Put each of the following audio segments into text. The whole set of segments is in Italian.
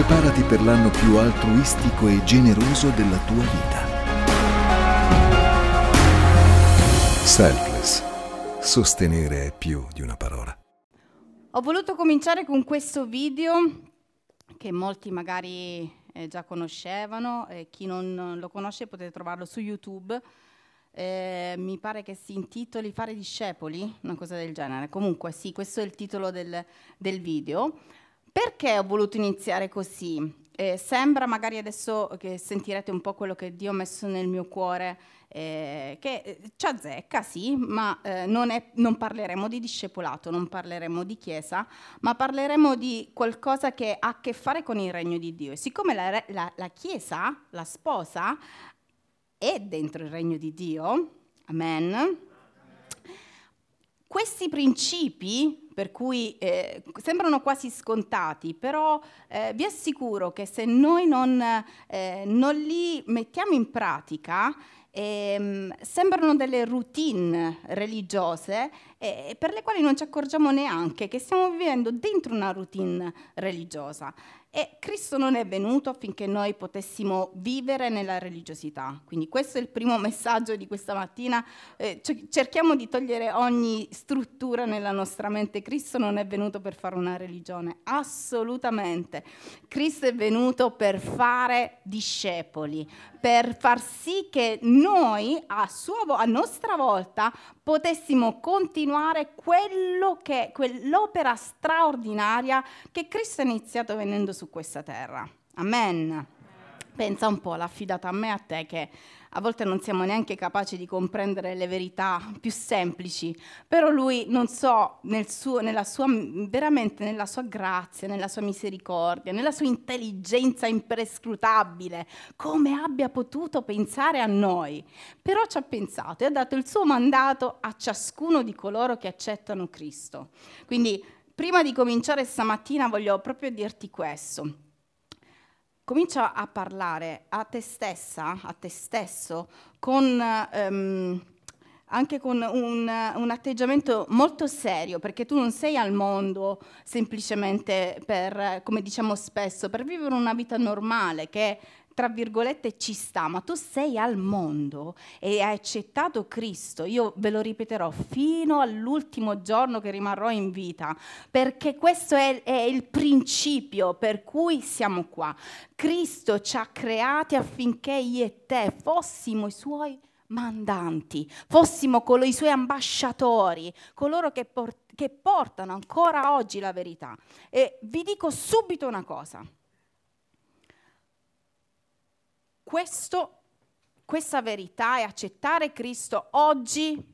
Preparati per l'anno più altruistico e generoso della tua vita. Selfless. Sostenere è più di una parola. Ho voluto cominciare con questo video che molti magari eh, già conoscevano, e chi non lo conosce potete trovarlo su YouTube. Eh, mi pare che si intitoli Fare discepoli, una cosa del genere. Comunque sì, questo è il titolo del, del video. Perché ho voluto iniziare così? Eh, sembra magari adesso che sentirete un po' quello che Dio ha messo nel mio cuore, eh, che eh, ci azzecca, sì, ma eh, non, è, non, parleremo di discepolato, non parleremo di chiesa, ma parleremo di qualcosa che ha a che fare con il regno di Dio. E siccome la, la, la chiesa, la sposa, è dentro il regno di Dio, amen, questi principi per cui eh, sembrano quasi scontati, però eh, vi assicuro che se noi non, eh, non li mettiamo in pratica, ehm, sembrano delle routine religiose eh, per le quali non ci accorgiamo neanche che stiamo vivendo dentro una routine religiosa. E Cristo non è venuto affinché noi potessimo vivere nella religiosità. Quindi questo è il primo messaggio di questa mattina. Eh, cerchiamo di togliere ogni struttura nella nostra mente. Cristo non è venuto per fare una religione, assolutamente. Cristo è venuto per fare discepoli, per far sì che noi, a, sua, a nostra volta, potessimo continuare che, quell'opera straordinaria che Cristo ha iniziato venendo su questa terra. Amen. Pensa un po', l'ha affidata a me e a te che a volte non siamo neanche capaci di comprendere le verità più semplici, però lui, non so, nel suo, nella sua, veramente nella sua grazia, nella sua misericordia, nella sua intelligenza imprescrutabile, come abbia potuto pensare a noi. Però ci ha pensato e ha dato il suo mandato a ciascuno di coloro che accettano Cristo. Quindi, prima di cominciare stamattina voglio proprio dirti questo. Comincia a parlare a te stessa, a te stesso, con, um, anche con un, un, atteggiamento molto serio, perché tu non sei al mondo semplicemente per, come diciamo spesso, per vivere una vita normale, che tra virgolette ci sta, ma tu sei al mondo e hai accettato Cristo, io ve lo ripeterò fino all'ultimo giorno che rimarrò in vita, perché questo è, è il principio per cui siamo qua. Cristo ci ha creati affinché io e te fossimo i suoi mandanti, fossimo con i suoi ambasciatori, coloro che, port- che portano ancora oggi la verità. E vi dico subito una cosa questo, questa verità e accettare Cristo oggi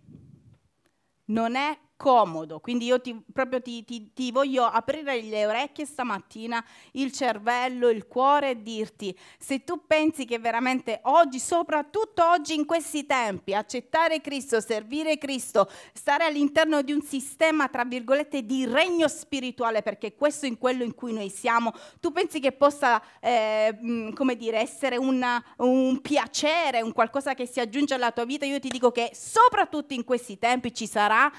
non è comodo. Quindi io ti, proprio ti, ti, ti, voglio aprire le orecchie stamattina, il cervello, il cuore e dirti, se tu pensi che veramente oggi, soprattutto oggi in questi tempi, accettare Cristo, servire Cristo, stare all'interno di un sistema, tra virgolette, di regno spirituale, perché questo è quello in cui noi siamo, tu pensi che possa, eh, come dire, essere una, un piacere, un qualcosa che si aggiunge alla tua vita, io ti dico che soprattutto in questi tempi ci sarà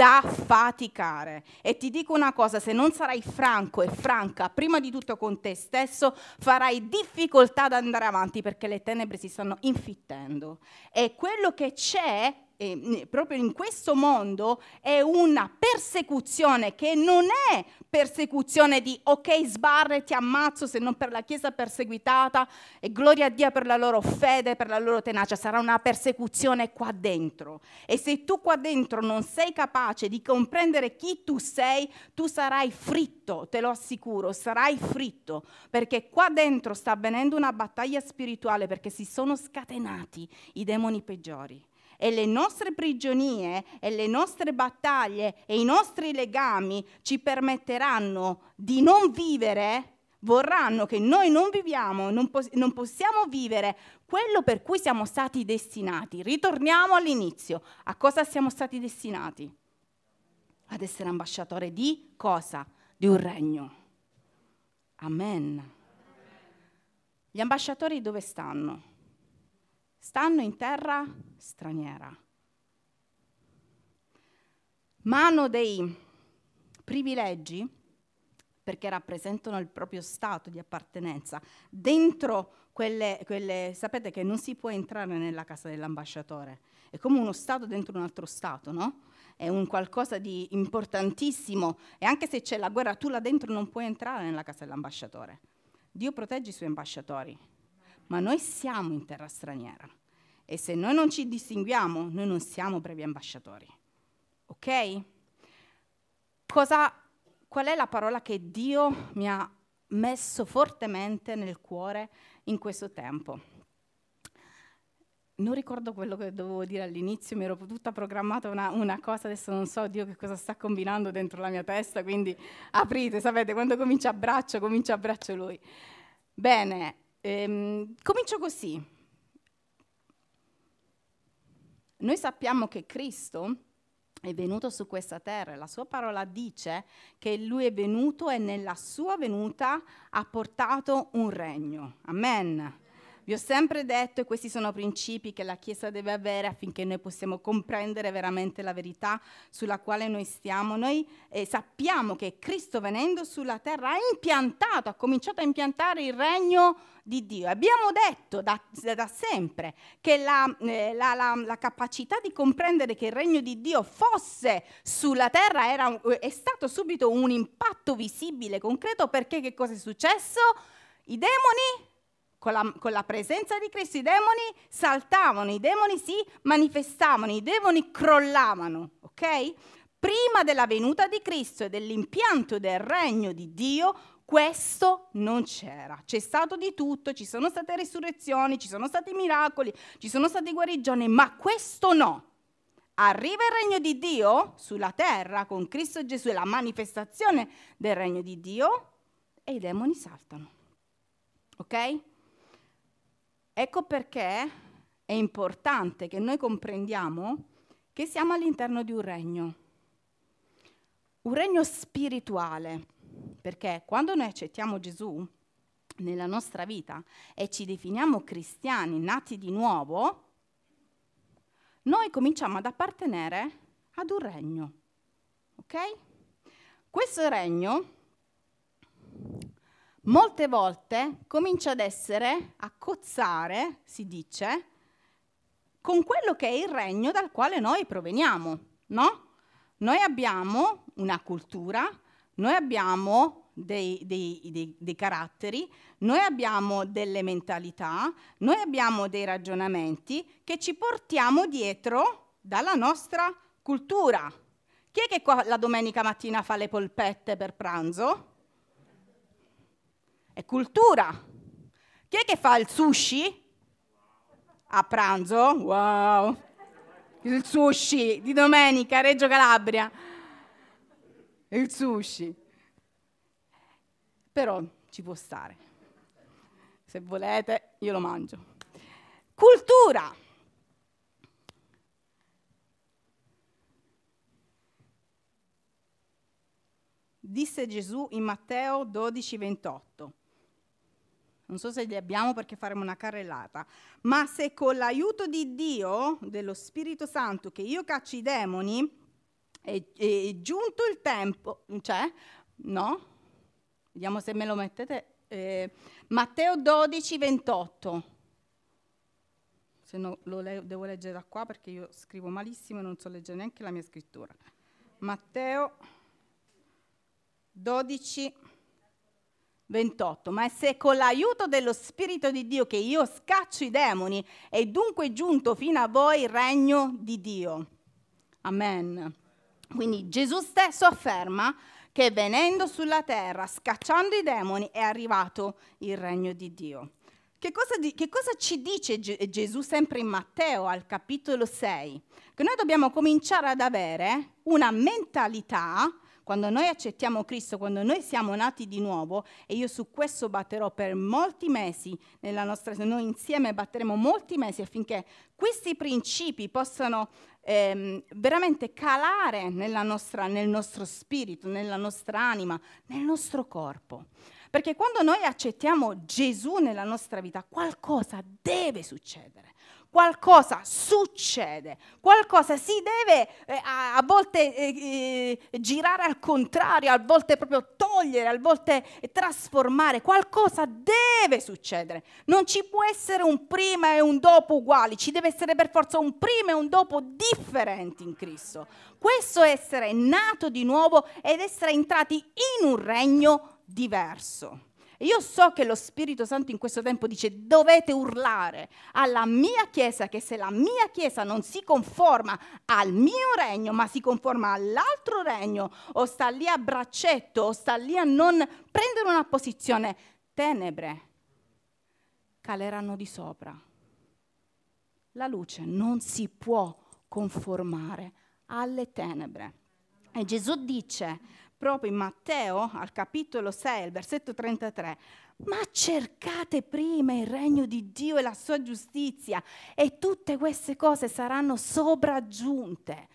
da faticare. E ti dico una cosa, se non sarai franco e franca, prima di tutto con te stesso, farai difficoltà ad andare avanti perché le tenebre si stanno infittendo. E quello che c'è eh, proprio in questo mondo è una persecuzione che non è persecuzione di ok sbarre ti ammazzo se non per la Chiesa perseguitata e gloria a Dio per la loro fede, per la loro tenacia, sarà una persecuzione qua dentro. E se tu qua dentro non sei capace di comprendere chi tu sei, tu sarai fritto, te lo assicuro, sarai fritto, perché qua dentro sta avvenendo una battaglia spirituale perché si sono scatenati i demoni peggiori e le nostre prigionie e le nostre battaglie e i nostri legami ci permetteranno di non vivere, vorranno che noi non viviamo, non, pos- non possiamo vivere quello per cui siamo stati destinati. Ritorniamo all'inizio. A cosa siamo stati destinati? Ad essere ambasciatore di cosa? Di un regno. Amen. Gli ambasciatori dove stanno? Stanno in terra straniera, ma hanno dei privilegi perché rappresentano il proprio stato di appartenenza. Dentro quelle, quelle, sapete che non si può entrare nella casa dell'ambasciatore, è come uno stato dentro un altro stato, no? È un qualcosa di importantissimo e anche se c'è la guerra, tu là dentro non puoi entrare nella casa dell'ambasciatore. Dio protegge i suoi ambasciatori, ma noi siamo in terra straniera e se noi non ci distinguiamo, noi non siamo brevi ambasciatori. Ok? Cosa, qual è la parola che Dio mi ha messo fortemente nel cuore in questo tempo? Non ricordo quello che dovevo dire all'inizio, mi ero tutta programmata una, una, cosa, adesso non so Dio che cosa sta combinando dentro la mia testa, quindi aprite, sapete, quando comincia a braccio, comincia a braccio lui. Bene, ehm, comincio così. Noi sappiamo che Cristo è venuto su questa terra e la sua parola dice che lui è venuto e nella sua venuta ha portato un regno. Amen. Vi ho sempre detto, e questi sono principi che la Chiesa deve avere affinché noi possiamo comprendere veramente la verità sulla quale noi stiamo. Noi eh, sappiamo che Cristo venendo sulla terra ha impiantato, ha cominciato a impiantare il regno di Dio. Abbiamo detto da, da sempre che la, eh, la, la, la, capacità di comprendere che il regno di Dio fosse sulla terra era, è stato subito un impatto visibile, concreto, perché che cosa è successo? I demoni con la, con la, presenza di Cristo i demoni saltavano, i demoni si manifestavano, i demoni crollavano, ok? Prima della venuta di Cristo e dell'impianto del regno di Dio, questo non c'era. C'è stato di tutto, ci sono state risurrezioni, ci sono stati miracoli, ci sono state guarigioni, ma questo no. Arriva il regno di Dio sulla terra con Cristo Gesù e la manifestazione del regno di Dio e i demoni saltano. Ok? Ecco perché è importante che noi comprendiamo che siamo all'interno di un regno, un regno spirituale, perché quando noi accettiamo Gesù nella nostra vita e ci definiamo cristiani nati di nuovo, noi cominciamo ad appartenere ad un regno. Ok? Questo regno molte volte comincia ad essere, a cozzare, si dice, con quello che è il regno dal quale noi proveniamo, no? Noi abbiamo una cultura, noi abbiamo dei, dei, dei, dei, caratteri, noi abbiamo delle mentalità, noi abbiamo dei ragionamenti che ci portiamo dietro dalla nostra cultura. Chi è che qua la domenica mattina fa le polpette per pranzo? È cultura. Chi è che fa il sushi? A pranzo? Wow! Il sushi di domenica, Reggio Calabria. Il sushi. Però ci può stare. Se volete, io lo mangio. Cultura. Disse Gesù in Matteo 12, 28 non so se li abbiamo perché faremo una carrellata, ma se con l'aiuto di Dio, dello Spirito Santo, che io caccio i demoni, è, è giunto il tempo, cioè, no? Vediamo se me lo mettete. Eh, Matteo 12, 28. Se no lo le- devo leggere da qua perché io scrivo malissimo e non so leggere neanche la mia scrittura. Matteo 12, 28. 28. Ma se con l'aiuto dello Spirito di Dio che io scaccio i demoni è dunque giunto fino a voi il regno di Dio. Amen. Quindi Gesù stesso afferma che venendo sulla terra, scacciando i demoni, è arrivato il regno di Dio. Che cosa, di, che cosa ci dice Gesù sempre in Matteo al capitolo 6? Che noi dobbiamo cominciare ad avere una mentalità quando noi accettiamo Cristo, quando noi siamo nati di nuovo, e io su questo batterò per molti mesi nella nostra, noi insieme batteremo molti mesi affinché questi principi possano ehm, veramente calare nostra, nel nostro spirito, nella nostra anima, nel nostro corpo. Perché quando noi accettiamo Gesù nella nostra vita, qualcosa deve succedere qualcosa succede, qualcosa si deve eh, a, a, volte eh, eh, girare al contrario, a volte proprio togliere, a volte trasformare, qualcosa deve succedere. Non ci può essere un prima e un dopo uguali, ci deve essere per forza un prima e un dopo differenti in Cristo. Questo è essere nato di nuovo ed essere entrati in un regno diverso. E io so che lo Spirito Santo in questo tempo dice dovete urlare alla mia Chiesa che se la mia Chiesa non si conforma al mio regno, ma si conforma all'altro regno, o sta lì a braccetto, o sta lì a non prendere una posizione, tenebre caleranno di sopra. La luce non si può conformare alle tenebre. E Gesù dice, proprio in Matteo, al capitolo 6, al versetto 33, ma cercate prima il regno di Dio e la sua giustizia e tutte queste cose saranno sopraggiunte.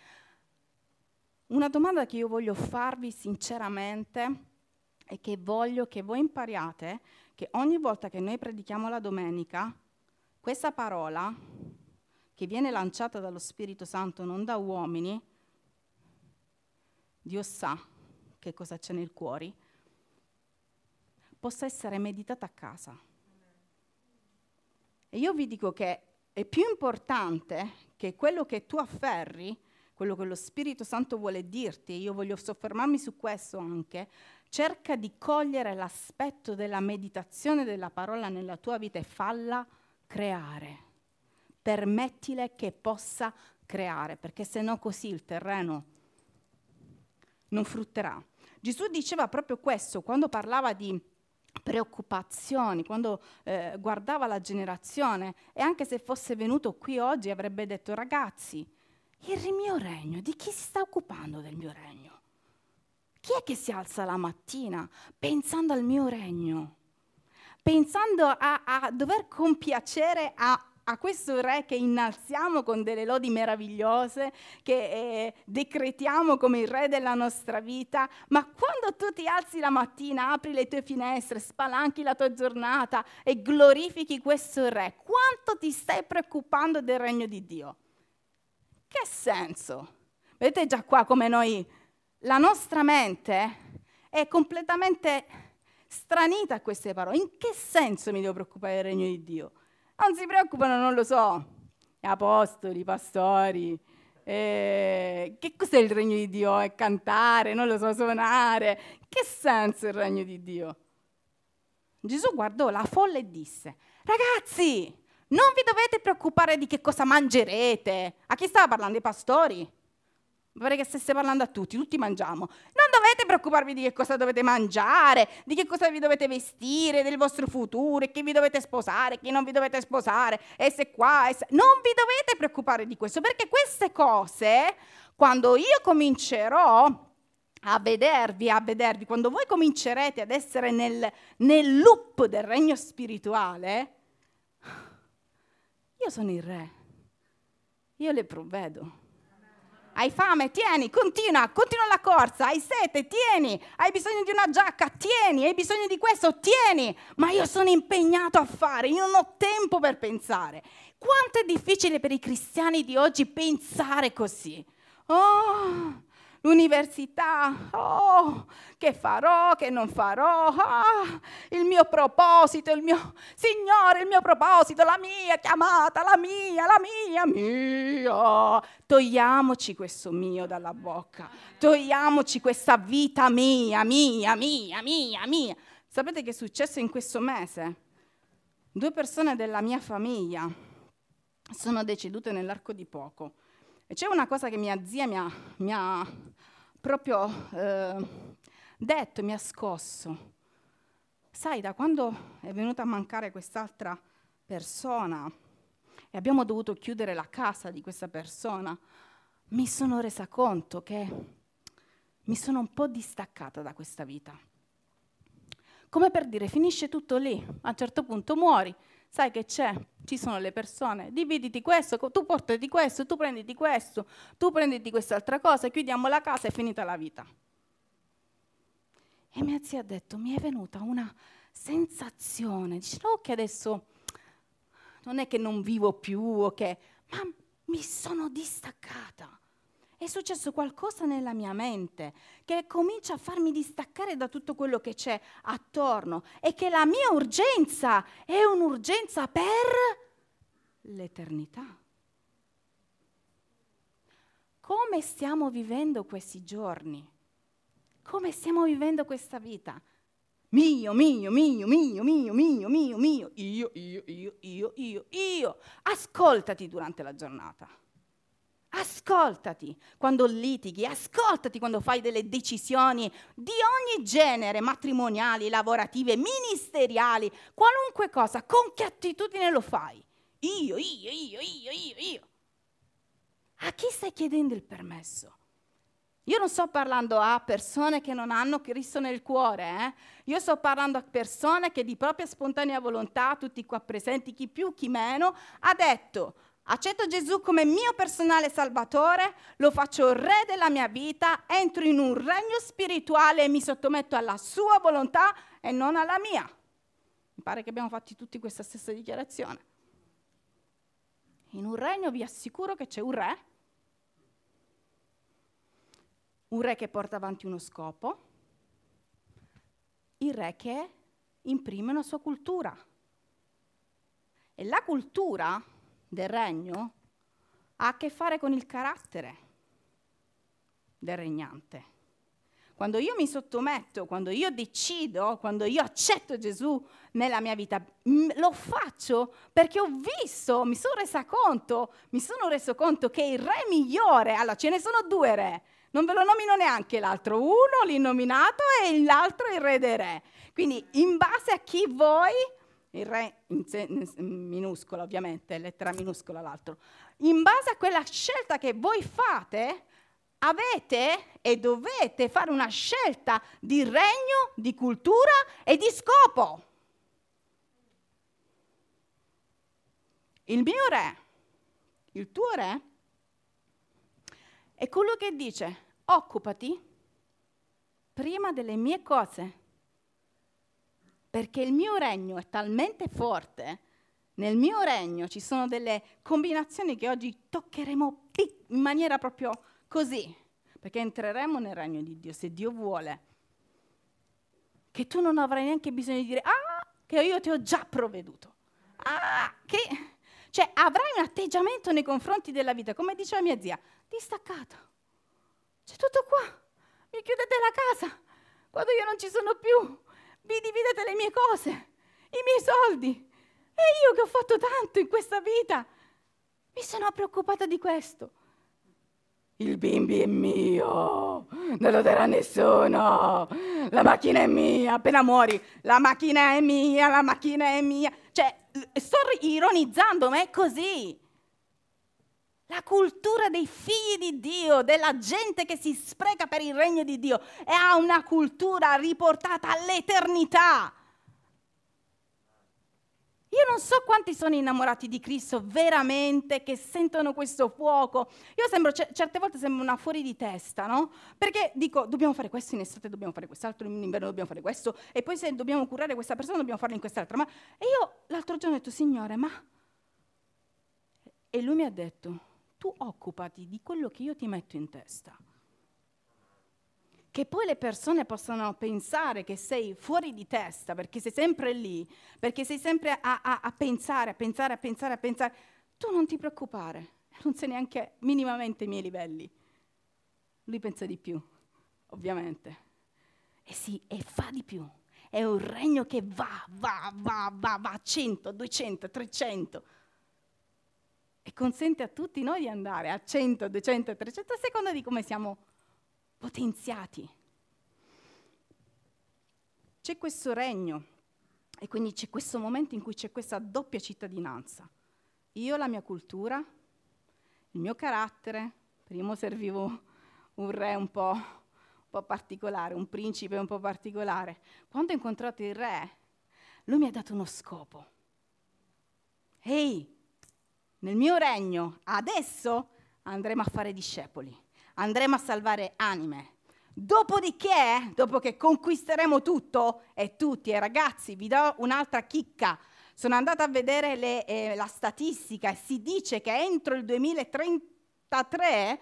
Una domanda che io voglio farvi sinceramente e che voglio che voi impariate, che ogni volta che noi predichiamo la domenica, questa parola che viene lanciata dallo Spirito Santo, non da uomini, Dio sa che cosa c'è nel cuore, possa essere meditata a casa. E io vi dico che è più importante che quello che tu afferri, quello che lo Spirito Santo vuole dirti, io voglio soffermarmi su questo anche, cerca di cogliere l'aspetto della meditazione della parola nella tua vita e falla creare. Permettile che possa creare, perché se no così il terreno non frutterà. Gesù diceva proprio questo quando parlava di preoccupazioni, quando eh, guardava la generazione e anche se fosse venuto qui oggi avrebbe detto ragazzi, il mio regno, di chi si sta occupando del mio regno? Chi è che si alza la mattina pensando al mio regno? Pensando a, a dover compiacere a a questo Re che innalziamo con delle lodi meravigliose, che eh, decretiamo come il Re della nostra vita, ma quando tu ti alzi la mattina, apri le tue finestre, spalanchi la tua giornata e glorifichi questo Re, quanto ti stai preoccupando del regno di Dio? Che senso? Vedete già qua come noi, la nostra mente è completamente stranita a queste parole. In che senso mi devo preoccupare del regno di Dio? Non si preoccupano, non lo so, apostoli, pastori. Eh, che cos'è il regno di Dio? È cantare, non lo so, suonare. Che senso è il regno di Dio? Gesù guardò la folla e disse, ragazzi, non vi dovete preoccupare di che cosa mangerete. A chi stava parlando? I pastori? Vorrei che stesse parlando a tutti, tutti mangiamo. Non dovete preoccuparvi di che cosa dovete mangiare, di che cosa vi dovete vestire, del vostro futuro, chi vi dovete sposare, chi non vi dovete sposare, e se qua, e se... Non vi dovete preoccupare di questo, perché queste cose, quando io comincerò a vedervi, a vedervi, quando voi comincerete ad essere nel, nel loop del regno spirituale, io sono il re, io le provvedo hai fame, tieni, continua, continua la corsa, hai sete, tieni, hai bisogno di una giacca, tieni, hai bisogno di questo, tieni, ma io sono impegnato a fare, io non ho tempo per pensare. Quanto è difficile per i cristiani di oggi pensare così? Oh, l'università, oh, che farò, che non farò, ah, il mio proposito, il mio Signore, il mio proposito, la mia chiamata, la mia, la mia, mia. Togliamoci questo mio dalla bocca, togliamoci questa vita mia, mia, mia, mia, mia. Sapete che è successo in questo mese? Due persone della mia famiglia sono decedute nell'arco di poco. E c'è una cosa che mia zia mi ha, mi ha proprio eh, detto, mi ha scosso. Sai, da quando è venuta a mancare quest'altra persona e abbiamo dovuto chiudere la casa di questa persona, mi sono resa conto che mi sono un po' distaccata da questa vita. Come per dire, finisce tutto lì, a un certo punto muori, sai che c'è, ci sono le persone, dividiti questo, tu portati questo, tu prenditi questo, tu prenditi quest'altra cosa, chiudiamo la casa e è finita la vita. E mia zia ha detto, mi è venuta una sensazione, dice, no che adesso non è che non vivo più o che, ma mi sono distaccata. È successo qualcosa nella mia mente che comincia a farmi distaccare da tutto quello che c'è attorno e che la mia urgenza è un'urgenza per l'eternità. Come stiamo vivendo questi giorni? Come stiamo vivendo questa vita? Mio, mio, mio, mio, mio, mio, mio, mio, io, io, io, io, io, io. Ascoltati durante la giornata. Ascoltati quando litighi, ascoltati quando fai delle decisioni di ogni genere, matrimoniali, lavorative, ministeriali, qualunque cosa, con che attitudine lo fai? Io, io, io, io, io, io. A chi stai chiedendo il permesso? Io non sto parlando a persone che non hanno Cristo nel cuore, eh? io sto parlando a persone che di propria spontanea volontà, tutti qua presenti, chi più, chi meno, ha detto accetto Gesù come mio personale salvatore, lo faccio re della mia vita, entro in un regno spirituale e mi sottometto alla sua volontà e non alla mia. Mi pare che abbiamo fatto tutti questa stessa dichiarazione. In un regno vi assicuro che c'è un re un re che porta avanti uno scopo, il re che imprime una sua cultura. E la cultura del regno ha a che fare con il carattere del regnante. Quando io mi sottometto, quando io decido, quando io accetto Gesù nella mia vita, lo faccio perché ho visto, mi sono resa conto, mi sono reso conto che il re migliore, allora ce ne sono due re, non ve lo nomino neanche l'altro, uno l'innominato e l'altro il re dei re. Quindi in base a chi voi, il re in, se, in minuscola ovviamente, lettera minuscola l'altro, in base a quella scelta che voi fate, avete e dovete fare una scelta di regno, di cultura e di scopo. Il mio re, il tuo re, è quello che dice, occupati prima delle mie cose, perché il mio regno è talmente forte, nel mio regno ci sono delle combinazioni che oggi toccheremo in maniera proprio così, perché entreremo nel regno di Dio, se Dio vuole, che tu non avrai neanche bisogno di dire, ah, che io ti ho già provveduto, ah, che... Cioè avrai un atteggiamento nei confronti della vita, come diceva mia zia, distaccato c'è tutto qua. Mi chiudete la casa. Quando io non ci sono più, vi dividete le mie cose, i miei soldi. E io che ho fatto tanto in questa vita, mi sono preoccupata di questo. Il bimbi è mio, non lo darà nessuno. La macchina è mia, appena muori, la macchina è mia, la macchina è mia. Cioè, sto ironizzando, ma è così. La cultura dei figli di Dio, della gente che si spreca per il regno di Dio, è una cultura riportata all'eternità. Io non so quanti sono innamorati di Cristo veramente, che sentono questo fuoco. Io sembro, certe volte sembro una fuori di testa, no? Perché dico, dobbiamo fare questo in estate, dobbiamo fare quest'altro, in inverno dobbiamo fare questo, e poi se dobbiamo curare questa persona dobbiamo farlo in quest'altra. Ma... E io l'altro giorno ho detto, Signore, ma... E lui mi ha detto, tu occupati di quello che io ti metto in testa. Che poi le persone possano pensare che sei fuori di testa perché sei sempre lì, perché sei sempre a, a, a pensare, a pensare, a pensare, a pensare. Tu non ti preoccupare, non sei neanche minimamente ai miei livelli. Lui pensa di più, ovviamente. E sì, e fa di più. È un regno che va, va, va, va, va a 100, 200, 300 e consente a tutti noi di andare a 100, 200, 300 a seconda di come siamo potenziati. C'è questo regno e quindi c'è questo momento in cui c'è questa doppia cittadinanza. Io, la mia cultura, il mio carattere, prima servivo un re un po', un po' particolare, un principe un po' particolare. Quando ho incontrato il re, lui mi ha dato uno scopo. Ehi, nel mio regno, adesso andremo a fare discepoli, andremo a salvare anime. Dopodiché, dopo che conquisteremo tutto, e tutti, e ragazzi, vi do un'altra chicca, Sono andata a vedere le, eh, la statistica e si dice che entro il 2033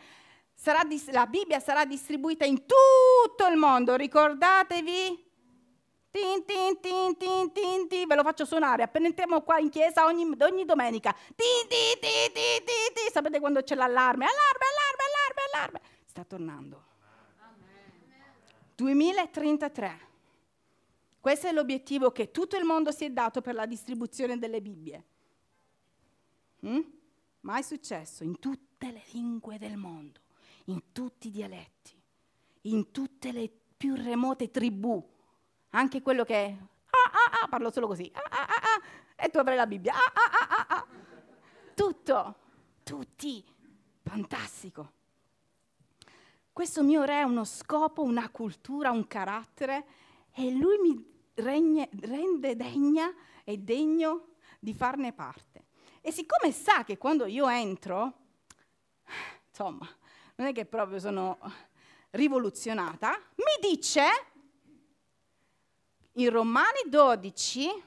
dis- la Bibbia sarà distribuita in tutto il mondo. Ricordatevi? Tin, tin, tin, tin, tin, tin, ve lo faccio suonare, appena entriamo qua in chiesa ogni, ogni domenica. Tin, tin, tin, tin, tin, tin. Sapete quando c'è l'allarme? Allarme, allarme, allarme, allarme. Sta tornando. 2033. Questo è l'obiettivo che tutto il mondo si è dato per la distribuzione delle Bibbie. Mm? Mai successo in tutte le lingue del mondo, in tutti i dialetti, in tutte le più remote tribù anche quello che ah, ah, ah, parlo solo così, ah, ah, ah, ah, e tu avrai la Bibbia, ah, ah, ah, ah, ah. tutto, tutti, fantastico. Questo mio re ha uno scopo, una cultura, un carattere e lui mi regne, rende degna e degno di farne parte. E siccome sa che quando io entro, insomma, non è che proprio sono rivoluzionata, mi dice in Romani 12,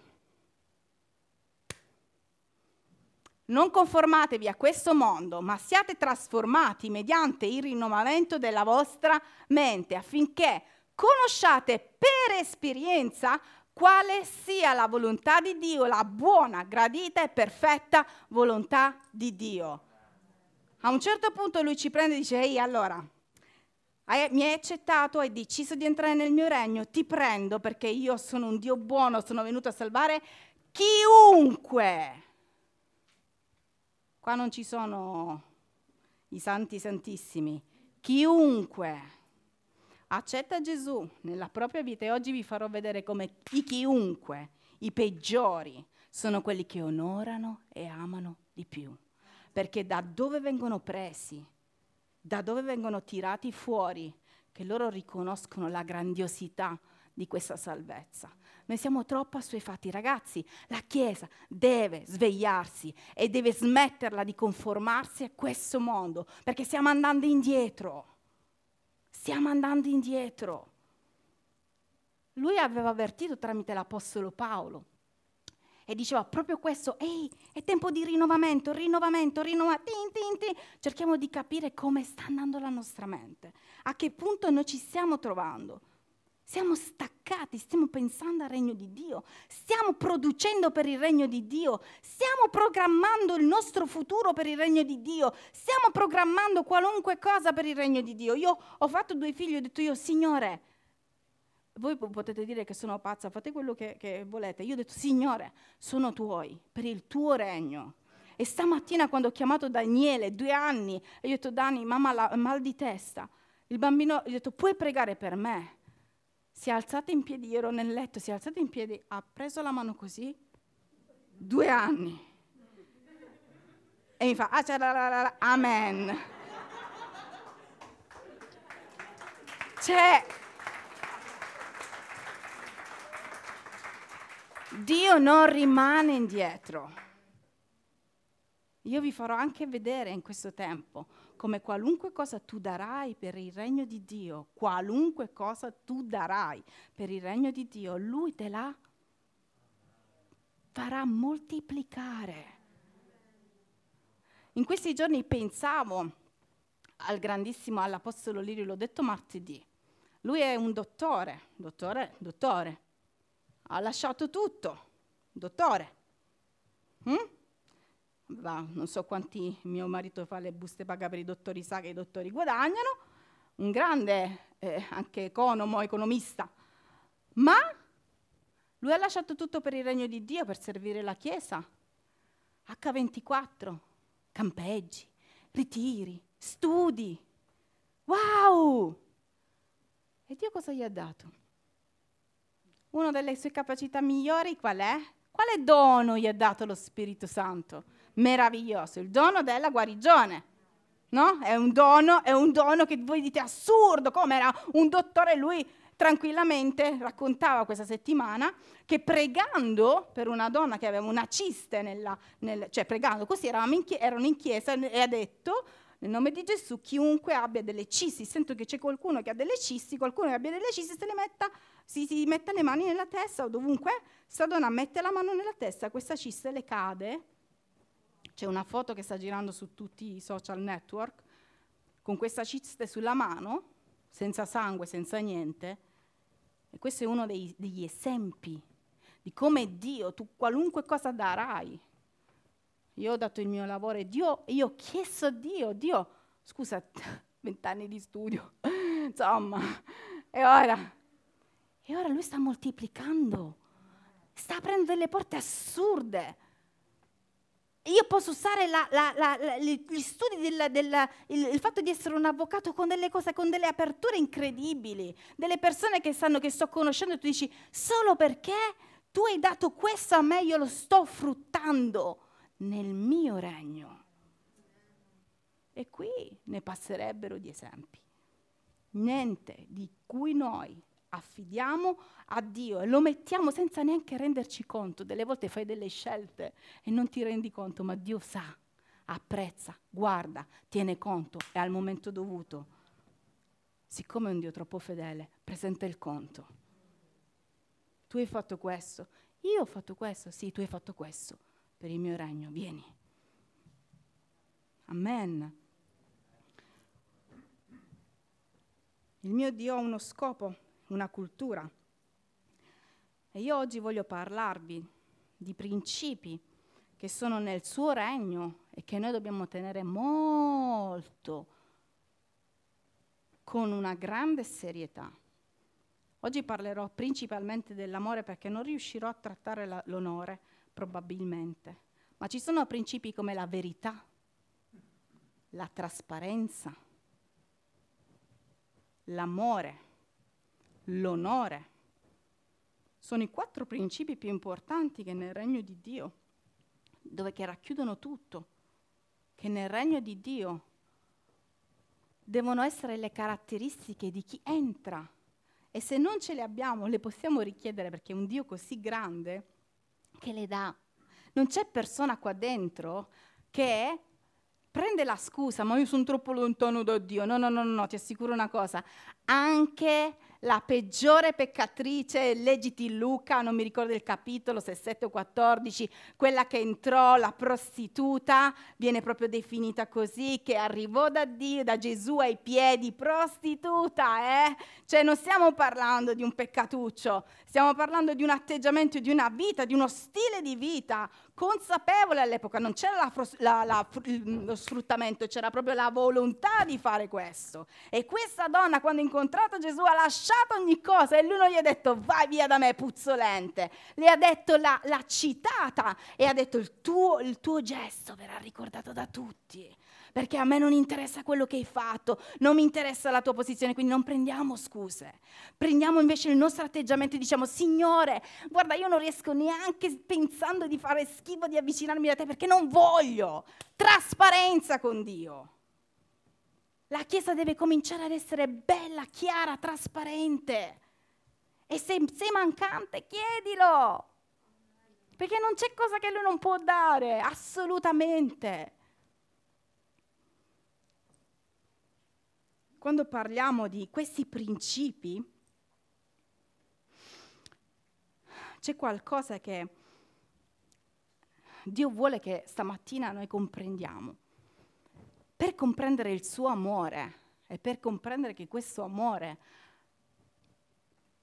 non conformatevi a questo mondo, ma siate trasformati mediante il rinnovamento della vostra mente, affinché conosciate per esperienza quale sia la volontà di Dio, la buona, gradita e perfetta volontà di Dio. A un certo punto lui ci prende e dice, ehi allora, mi hai accettato, hai deciso di entrare nel mio regno, ti prendo perché io sono un Dio buono, sono venuto a salvare chiunque. Qua non ci sono i santi santissimi, chiunque accetta Gesù nella propria vita e oggi vi farò vedere come i chiunque, i peggiori, sono quelli che onorano e amano di più. Perché da dove vengono presi? Da dove vengono tirati fuori, che loro riconoscono la grandiosità di questa salvezza. Noi siamo troppo assuefatti, ragazzi. La Chiesa deve svegliarsi e deve smetterla di conformarsi a questo mondo, perché stiamo andando indietro. Stiamo andando indietro. Lui aveva avvertito tramite l'Apostolo Paolo e diceva proprio questo, ehi, è tempo di rinnovamento, rinnovamento, rinnovamento, cerchiamo di capire come sta andando la nostra mente, a che punto noi ci stiamo trovando. Siamo staccati, stiamo pensando al regno di Dio, stiamo producendo per il regno di Dio, stiamo programmando il nostro futuro per il regno di Dio, stiamo programmando qualunque cosa per il regno di Dio. Io ho fatto due figli e ho detto io, Signore, voi potete dire che sono pazza, fate quello che, che volete. Io ho detto, Signore, sono tuoi, per il tuo regno. E stamattina quando ho chiamato Daniele, due anni, e gli ho detto, Dani, mamma ha mal di testa. Il bambino, gli ho detto, puoi pregare per me? Si è alzato in piedi, ero nel letto, si è alzato in piedi, ha preso la mano così, due anni. E mi fa, ah, amen. Cioè, Dio non rimane indietro. Io vi farò anche vedere in questo tempo come qualunque cosa tu darai per il regno di Dio, qualunque cosa tu darai per il regno di Dio, Lui te la farà moltiplicare. In questi giorni pensavo al grandissimo, all'Apostolo Lirio, l'ho detto martedì. Lui è un dottore, dottore, dottore, ha lasciato tutto, dottore. Mm? Va, non so quanti mio marito fa le buste paga per i dottori, sa che i dottori guadagnano, un grande eh, anche economo, economista, ma lui ha lasciato tutto per il regno di Dio, per servire la Chiesa. H24, campeggi, ritiri, studi. Wow! E Dio cosa gli ha dato? Una delle sue capacità migliori qual è? Quale dono gli ha dato lo Spirito Santo? Meraviglioso, il dono della guarigione. No? È un dono, è un dono che voi dite assurdo, come era un dottore lui tranquillamente raccontava questa settimana che pregando per una donna che aveva una ciste, nella, nel, cioè pregando così, in chie- erano in chiesa e ha detto nel nome di Gesù, chiunque abbia delle cisti, sento che c'è qualcuno che ha delle cisti, qualcuno che abbia delle cisti, se le metta, si, si metta le mani nella testa o dovunque, sta mette la mano nella testa, questa cista le cade. C'è una foto che sta girando su tutti i social network, con questa ciste sulla mano, senza sangue, senza niente. E questo è uno dei, degli esempi di come Dio, tu qualunque cosa darai, io ho dato il mio lavoro e Dio, io ho chiesto a Dio, Dio, scusa, vent'anni di studio, insomma, e ora, e ora lui sta moltiplicando, sta aprendo delle porte assurde. Io posso usare la, la, la, gli studi, del, del, il, il, fatto di essere un avvocato con delle cose, con delle aperture incredibili, delle persone che sanno che sto conoscendo e tu dici, solo perché tu hai dato questo a me, io lo sto fruttando nel mio regno. E qui ne passerebbero di esempi. Niente di cui noi affidiamo a Dio e lo mettiamo senza neanche renderci conto. Delle volte fai delle scelte e non ti rendi conto, ma Dio sa, apprezza, guarda, tiene conto e al momento dovuto, siccome è un Dio troppo fedele, presenta il conto. Tu hai fatto questo, io ho fatto questo, sì, tu hai fatto questo per il mio regno, vieni. Amen. Il mio Dio ha uno scopo, una cultura. E io oggi voglio parlarvi di principi che sono nel suo regno e che noi dobbiamo tenere molto con una grande serietà. Oggi parlerò principalmente dell'amore perché non riuscirò a trattare la, l'onore probabilmente, ma ci sono principi come la verità, la trasparenza, l'amore, l'onore. Sono i quattro principi più importanti che nel regno di Dio, dove che racchiudono tutto, che nel regno di Dio devono essere le caratteristiche di chi entra. E se non ce le abbiamo, le possiamo richiedere perché un Dio così grande che le dà. Non c'è persona qua dentro che prende la scusa, ma io sono troppo lontano da Dio. No, no, no, no, ti assicuro una cosa. Anche la peggiore peccatrice, leggiti Luca, non mi ricordo il capitolo, se 7 o 14, quella che entrò, la prostituta, viene proprio definita così, che arrivò da Dio, da Gesù ai piedi, prostituta, eh? Cioè non stiamo parlando di un peccatuccio, stiamo parlando di un atteggiamento, di una vita, di uno stile di vita consapevole all'epoca, non c'era la, lo sfruttamento, c'era proprio la volontà di fare questo. E questa donna, quando ha incontrato Gesù, ha lasciato ogni cosa e lui non gli ha detto vai via da me puzzolente, le ha detto, l'ha, l'ha citata e ha detto il tuo, il tuo gesto verrà ricordato da tutti perché a me non interessa quello che hai fatto, non mi interessa la tua posizione, quindi non prendiamo scuse. Prendiamo invece il nostro atteggiamento e diciamo, Signore, guarda, io non riesco neanche pensando di fare schifo, di avvicinarmi da te perché non voglio. Trasparenza con Dio. La Chiesa deve cominciare ad essere bella, chiara, trasparente. E se sei mancante, chiedilo. Perché non c'è cosa che lui non può dare, assolutamente. Quando parliamo di questi principi, c'è qualcosa che Dio vuole che stamattina noi comprendiamo. Per comprendere il suo amore e per comprendere che questo amore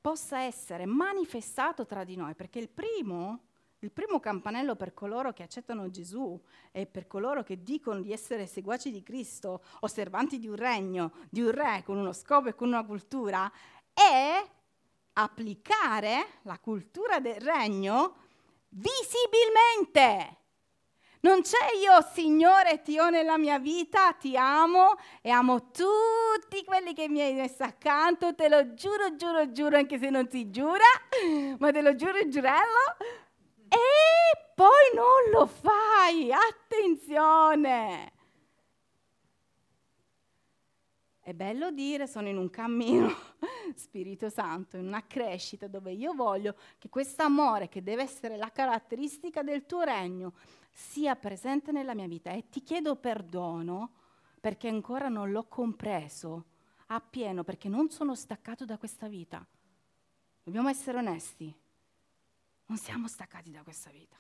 possa essere manifestato tra di noi, perché il primo il primo campanello per coloro che accettano Gesù e per coloro che dicono di essere seguaci di Cristo, osservanti di un regno, di un re con uno scopo e con una cultura, è applicare la cultura del regno visibilmente. Non c'è io, Signore, ti ho nella mia vita, ti amo e amo tutti quelli che mi hai messo accanto, te lo giuro, giuro, giuro, anche se non si giura, ma te lo giuro, giurello, e poi non lo fai, attenzione. È bello dire sono in un cammino, Spirito Santo, in una crescita dove io voglio che questo amore, che deve essere la caratteristica del tuo regno, sia presente nella mia vita e ti chiedo perdono perché ancora non l'ho compreso appieno, perché non sono staccato da questa vita. Dobbiamo essere onesti. Non siamo staccati da questa vita.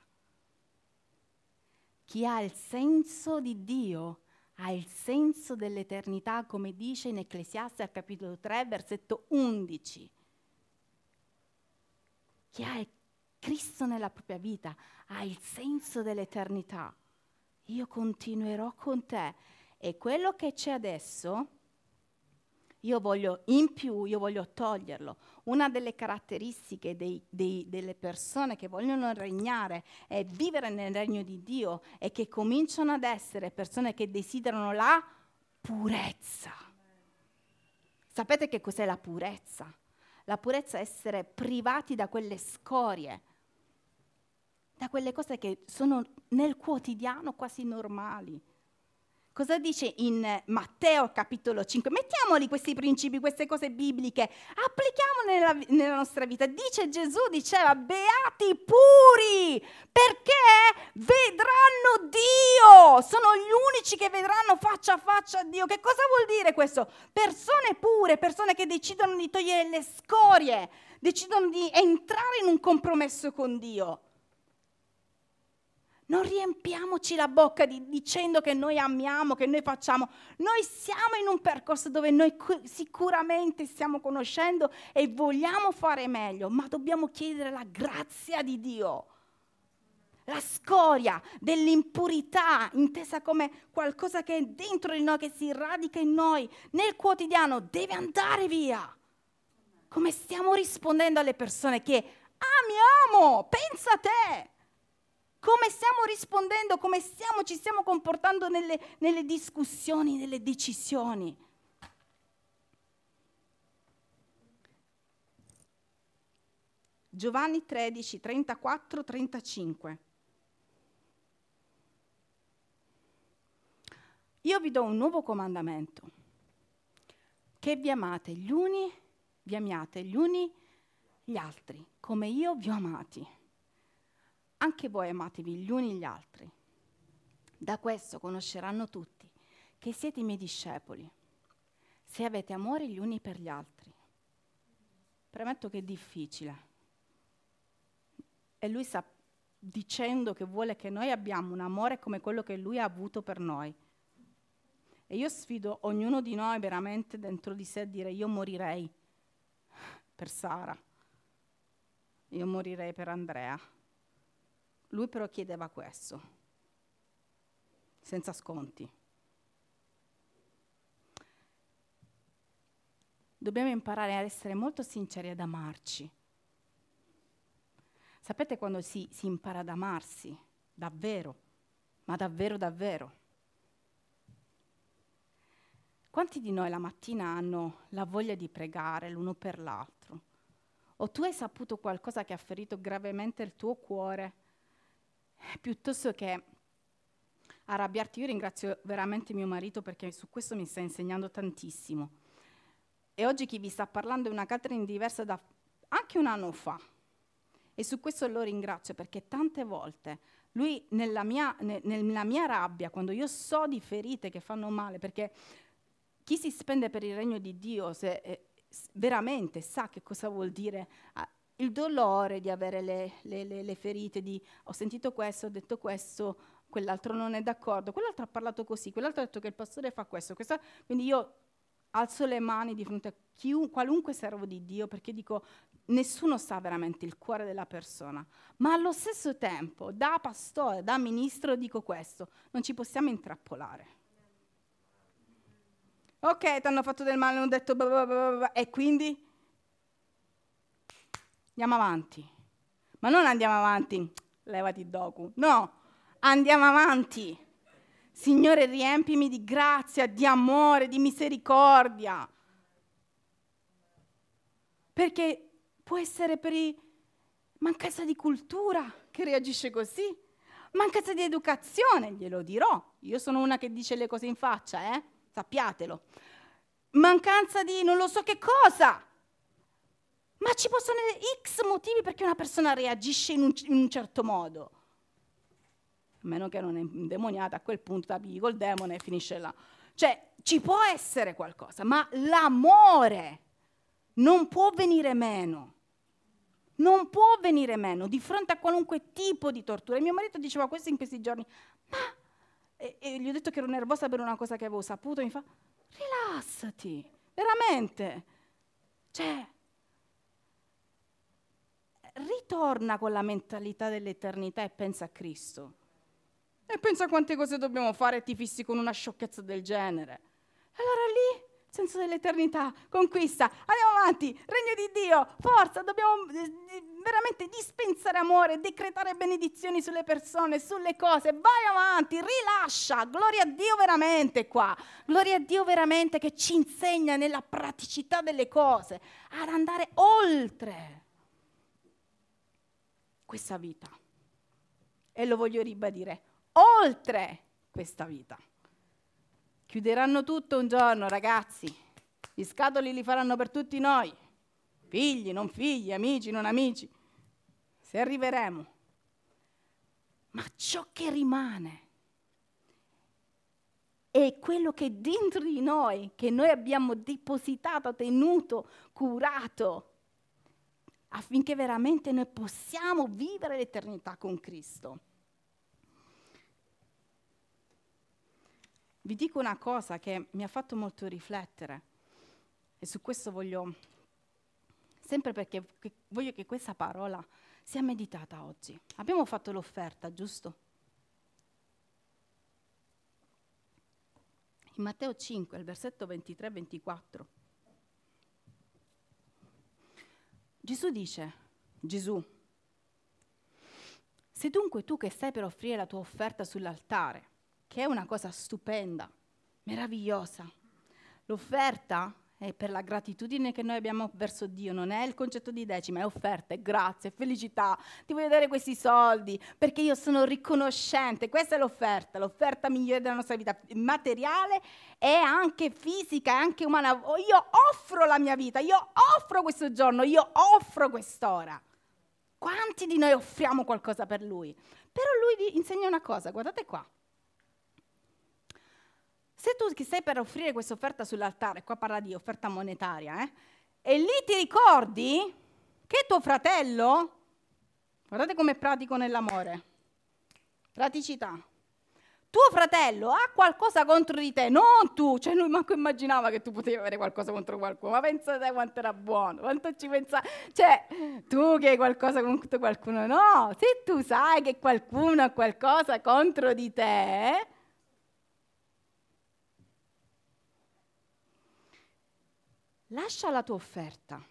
Chi ha il senso di Dio ha il senso dell'eternità, come dice in Ecclesiaste al capitolo 3, versetto 11. Chi ha Cristo nella propria vita ha il senso dell'eternità. Io continuerò con te e quello che c'è adesso io voglio in più, io voglio toglierlo. Una delle caratteristiche dei, dei, delle persone che vogliono regnare e vivere nel regno di Dio e che cominciano ad essere persone che desiderano la purezza. Sapete che cos'è la purezza? La purezza è essere privati da quelle scorie, da quelle cose che sono nel quotidiano quasi normali. Cosa dice in Matteo capitolo 5? Mettiamoli questi principi, queste cose bibliche, applichiamole nella, nella, nostra vita. Dice Gesù, diceva, beati puri, perché vedranno Dio. Sono gli unici che vedranno faccia a faccia Dio. Che cosa vuol dire questo? Persone pure, persone che decidono di togliere le scorie, decidono di entrare in un compromesso con Dio. Non riempiamoci la bocca di, dicendo che noi amiamo, che noi facciamo. Noi siamo in un percorso dove noi sicuramente stiamo conoscendo e vogliamo fare meglio, ma dobbiamo chiedere la grazia di Dio. La scoria dell'impurità, intesa come qualcosa che è dentro di noi, che si radica in noi, nel quotidiano, deve andare via. Come stiamo rispondendo alle persone che amiamo? Pensa a te come stiamo rispondendo, come stiamo, ci stiamo comportando nelle, nelle discussioni, nelle decisioni. Giovanni 13, 34, 35. Io vi do un nuovo comandamento, che vi amate gli uni, vi amiate gli uni gli altri, come io vi ho amati anche voi amatevi gli uni gli altri. Da questo conosceranno tutti che siete i miei discepoli, se avete amore gli uni per gli altri. Premetto che è difficile. E lui sta dicendo che vuole che noi abbiamo un amore come quello che lui ha avuto per noi. E io sfido ognuno di noi veramente dentro di sé a dire io morirei per Sara, io morirei per Andrea, lui però chiedeva questo, senza sconti. Dobbiamo imparare ad essere molto sinceri ad amarci. Sapete quando si, si impara ad amarsi? Davvero, ma davvero, davvero. Quanti di noi la mattina hanno la voglia di pregare l'uno per l'altro? O tu hai saputo qualcosa che ha ferito gravemente il tuo cuore piuttosto che arrabbiarti, io ringrazio veramente mio marito perché su questo mi sta insegnando tantissimo. E oggi chi vi sta parlando è una Catherine diversa da anche un anno fa. E su questo lo ringrazio perché tante volte lui nella mia, ne, nella mia rabbia, quando io so di ferite che fanno male, perché chi si spende per il regno di Dio se, eh, veramente sa che cosa vuol dire il dolore di avere le, le, le, le, ferite, di ho sentito questo, ho detto questo, quell'altro non è d'accordo, quell'altro ha parlato così, quell'altro ha detto che il pastore fa questo, questo. quindi io alzo le mani di fronte a chiun, qualunque servo di Dio perché dico nessuno sa veramente il cuore della persona, ma allo stesso tempo da pastore, da ministro dico questo, non ci possiamo intrappolare. Ok, ti hanno fatto del male, hanno detto blah blah blah, e quindi andiamo avanti. Ma non andiamo avanti, levati doku. No, andiamo avanti. Signore, riempimi di grazia, di amore, di misericordia. Perché può essere per mancanza di cultura che reagisce così, mancanza di educazione, glielo dirò. Io sono una che dice le cose in faccia, eh? Sappiatelo. Mancanza di non lo so che cosa. Ma ci possono essere X motivi perché una persona reagisce in un, in un certo modo. A meno che non è indemoniata, a quel punto tappi col demone e finisce là. Cioè, ci può essere qualcosa, ma l'amore non può venire meno. Non può venire meno di fronte a qualunque tipo di tortura. E mio marito diceva questo in questi giorni, ma... E, e gli ho detto che ero nervosa per una cosa che avevo saputo, mi fa, rilassati, veramente. Cioè, ritorna con la mentalità dell'eternità e pensa a Cristo. E pensa a quante cose dobbiamo fare e ti fissi con una sciocchezza del genere. Allora lì, senso dell'eternità, conquista, andiamo avanti, regno di Dio, forza, dobbiamo eh, veramente dispensare amore, decretare benedizioni sulle persone, sulle cose, vai avanti, rilascia, gloria a Dio veramente qua, gloria a Dio veramente che ci insegna nella praticità delle cose ad andare oltre questa vita. E lo voglio ribadire, oltre questa vita. Chiuderanno tutto un giorno, ragazzi. Gli scatoli li faranno per tutti noi. Figli, non figli, amici, non amici. Se arriveremo. Ma ciò che rimane è quello che dentro di noi, che noi abbiamo depositato, tenuto, curato, affinché veramente noi possiamo vivere l'eternità con Cristo. Vi dico una cosa che mi ha fatto molto riflettere e su questo voglio, sempre perché voglio che questa parola sia meditata oggi. Abbiamo fatto l'offerta, giusto? In Matteo 5, il versetto 23-24. Gesù dice, Gesù, se dunque tu che stai per offrire la tua offerta sull'altare, che è una cosa stupenda, meravigliosa, l'offerta è per la gratitudine che noi abbiamo verso Dio, non è il concetto di decima, è offerta, è grazia, è felicità. Ti voglio dare questi soldi perché io sono riconoscente. Questa è l'offerta, l'offerta migliore della nostra vita materiale e anche fisica, e anche umana. Io offro la mia vita, io offro questo giorno, io offro quest'ora. Quanti di noi offriamo qualcosa per Lui? Però Lui vi insegna una cosa, guardate qua. Se tu che sei per offrire questa offerta sull'altare, qua parla di offerta monetaria, eh, e lì ti ricordi che tuo fratello, guardate com'è pratico nell'amore, praticità, tuo fratello ha qualcosa contro di te, non tu, cioè lui manco immaginava che tu potevi avere qualcosa contro qualcuno, ma pensa te quanto era buono, quanto ci pensa, cioè tu che hai qualcosa contro qualcuno, no, se tu sai che qualcuno ha qualcosa contro di te, lascia la tua offerta.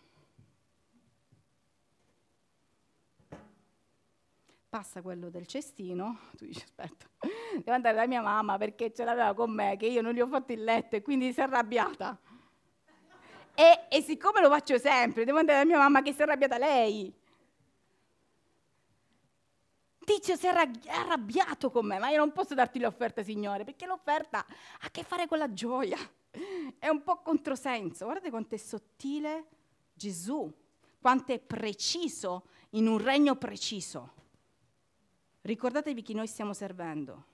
Passa quello del cestino, tu dici aspetta, devo andare da mia mamma perché ce l'aveva con me, che io non gli ho fatto il letto e quindi si è arrabbiata. E, e siccome lo faccio sempre, devo andare da mia mamma che si è arrabbiata lei. Tizio si è arrabbiato con me, ma io non posso darti l'offerta, Signore, perché l'offerta ha a che fare con la gioia è un po' controsenso. Guardate quanto è sottile Gesù, quanto è preciso in un regno preciso. Ricordatevi chi noi stiamo servendo.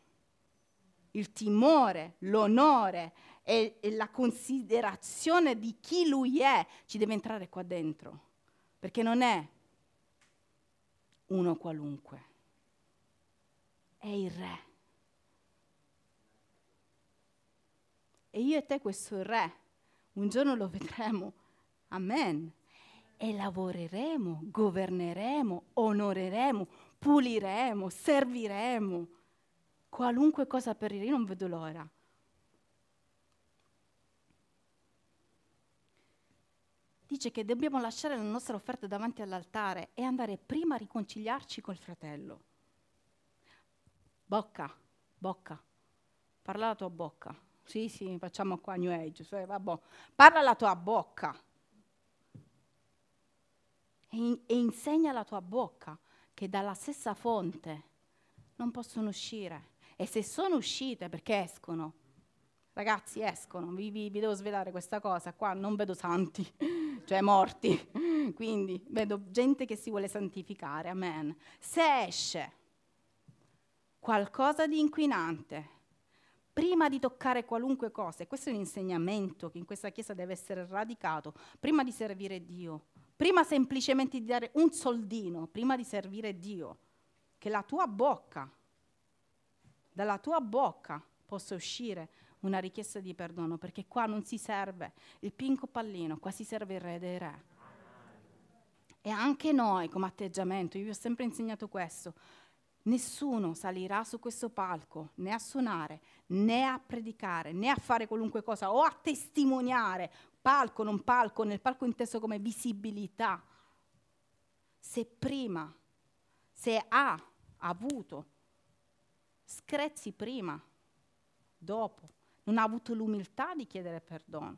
Il timore, l'onore e, e la considerazione di chi lui è ci deve entrare qua dentro, perché non è uno qualunque, è il re E io e te questo re, un giorno lo vedremo. Amen. E lavoreremo, governeremo, onoreremo, puliremo, serviremo. Qualunque cosa per io non vedo l'ora. Dice che dobbiamo lasciare la nostra offerta davanti all'altare e andare prima a riconciliarci col fratello. Bocca, bocca, parla la tua bocca. Sì, sì, facciamo qua New Age. Cioè, vabbè. Parla la tua bocca e, e insegna la tua bocca che dalla stessa fonte non possono uscire. E se sono uscite, perché escono? Ragazzi, escono, vi, vi, vi, devo svelare questa cosa, qua non vedo santi, cioè morti, quindi vedo gente che si vuole santificare, amen. Se esce qualcosa di inquinante, prima di toccare qualunque cosa, e questo è un insegnamento che in questa Chiesa deve essere radicato, prima di servire Dio, prima semplicemente di dare un soldino, prima di servire Dio, che la tua bocca, dalla tua bocca possa uscire una richiesta di perdono, perché qua non si serve il pinco pallino, qua si serve il re dei re. E anche noi come atteggiamento, io vi ho sempre insegnato questo, Nessuno salirà su questo palco né a suonare, né a predicare, né a fare qualunque cosa o a testimoniare, palco, non palco, nel palco inteso come visibilità, se prima, se ha avuto screzzi prima, dopo, non ha avuto l'umiltà di chiedere perdono.